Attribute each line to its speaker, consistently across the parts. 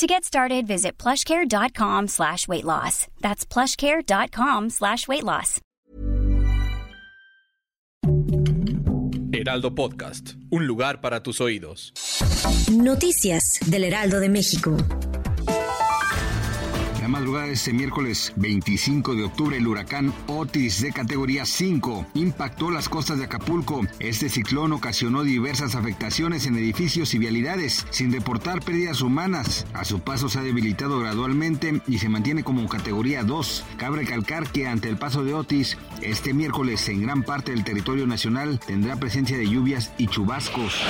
Speaker 1: To get started, visit plushcare.com slash weight loss. That's plushcare.com slash weight loss.
Speaker 2: Heraldo Podcast, un lugar para tus oídos.
Speaker 3: Noticias del Heraldo de México
Speaker 4: madrugada de este miércoles 25 de octubre, el huracán Otis de categoría 5 impactó las costas de Acapulco. Este ciclón ocasionó diversas afectaciones en edificios y vialidades, sin reportar pérdidas humanas. A su paso se ha debilitado gradualmente y se mantiene como categoría 2. Cabe recalcar que ante el paso de Otis, este miércoles en gran parte del territorio nacional tendrá presencia de lluvias y chubascos.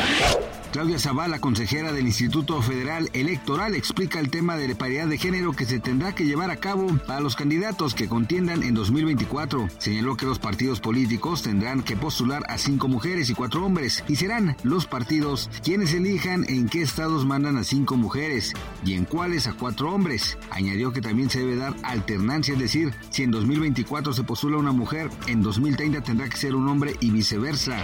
Speaker 4: Claudia Zavala, consejera del Instituto Federal Electoral, explica el tema de paridad de género que se tendrá que llevar a cabo para los candidatos que contiendan en 2024. Señaló que los partidos políticos tendrán que postular a cinco mujeres y cuatro hombres y serán los partidos quienes elijan en qué estados mandan a cinco mujeres y en cuáles a cuatro hombres. Añadió que también se debe dar alternancia, es decir, si en 2024 se postula una mujer, en 2030 tendrá que ser un hombre y viceversa.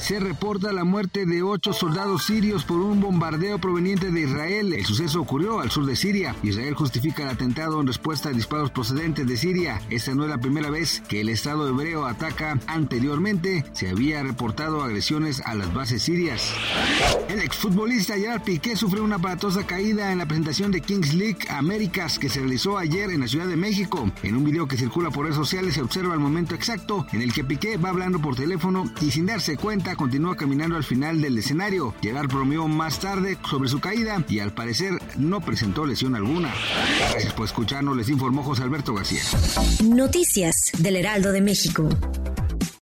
Speaker 4: Se reporta la muerte de ocho soldados sirios por un bombardeo proveniente de Israel. El suceso ocurrió al sur de Siria. Israel justifica el atentado en respuesta a disparos procedentes de Siria. Esta no es la primera vez que el Estado hebreo ataca. Anteriormente se había reportado agresiones a las bases sirias. El exfutbolista Gerard Piqué sufrió una aparatosa caída en la presentación de Kings League Américas que se realizó ayer en la Ciudad de México. En un video que circula por redes sociales se observa el momento exacto en el que Piqué va hablando por teléfono y sin darse cuenta continúa caminando al final del escenario. Gerard bromeó más tarde sobre su caída y al parecer no presentó lesión alguna. Gracias por escucharnos, les informó José Alberto García.
Speaker 3: Noticias del Heraldo de México.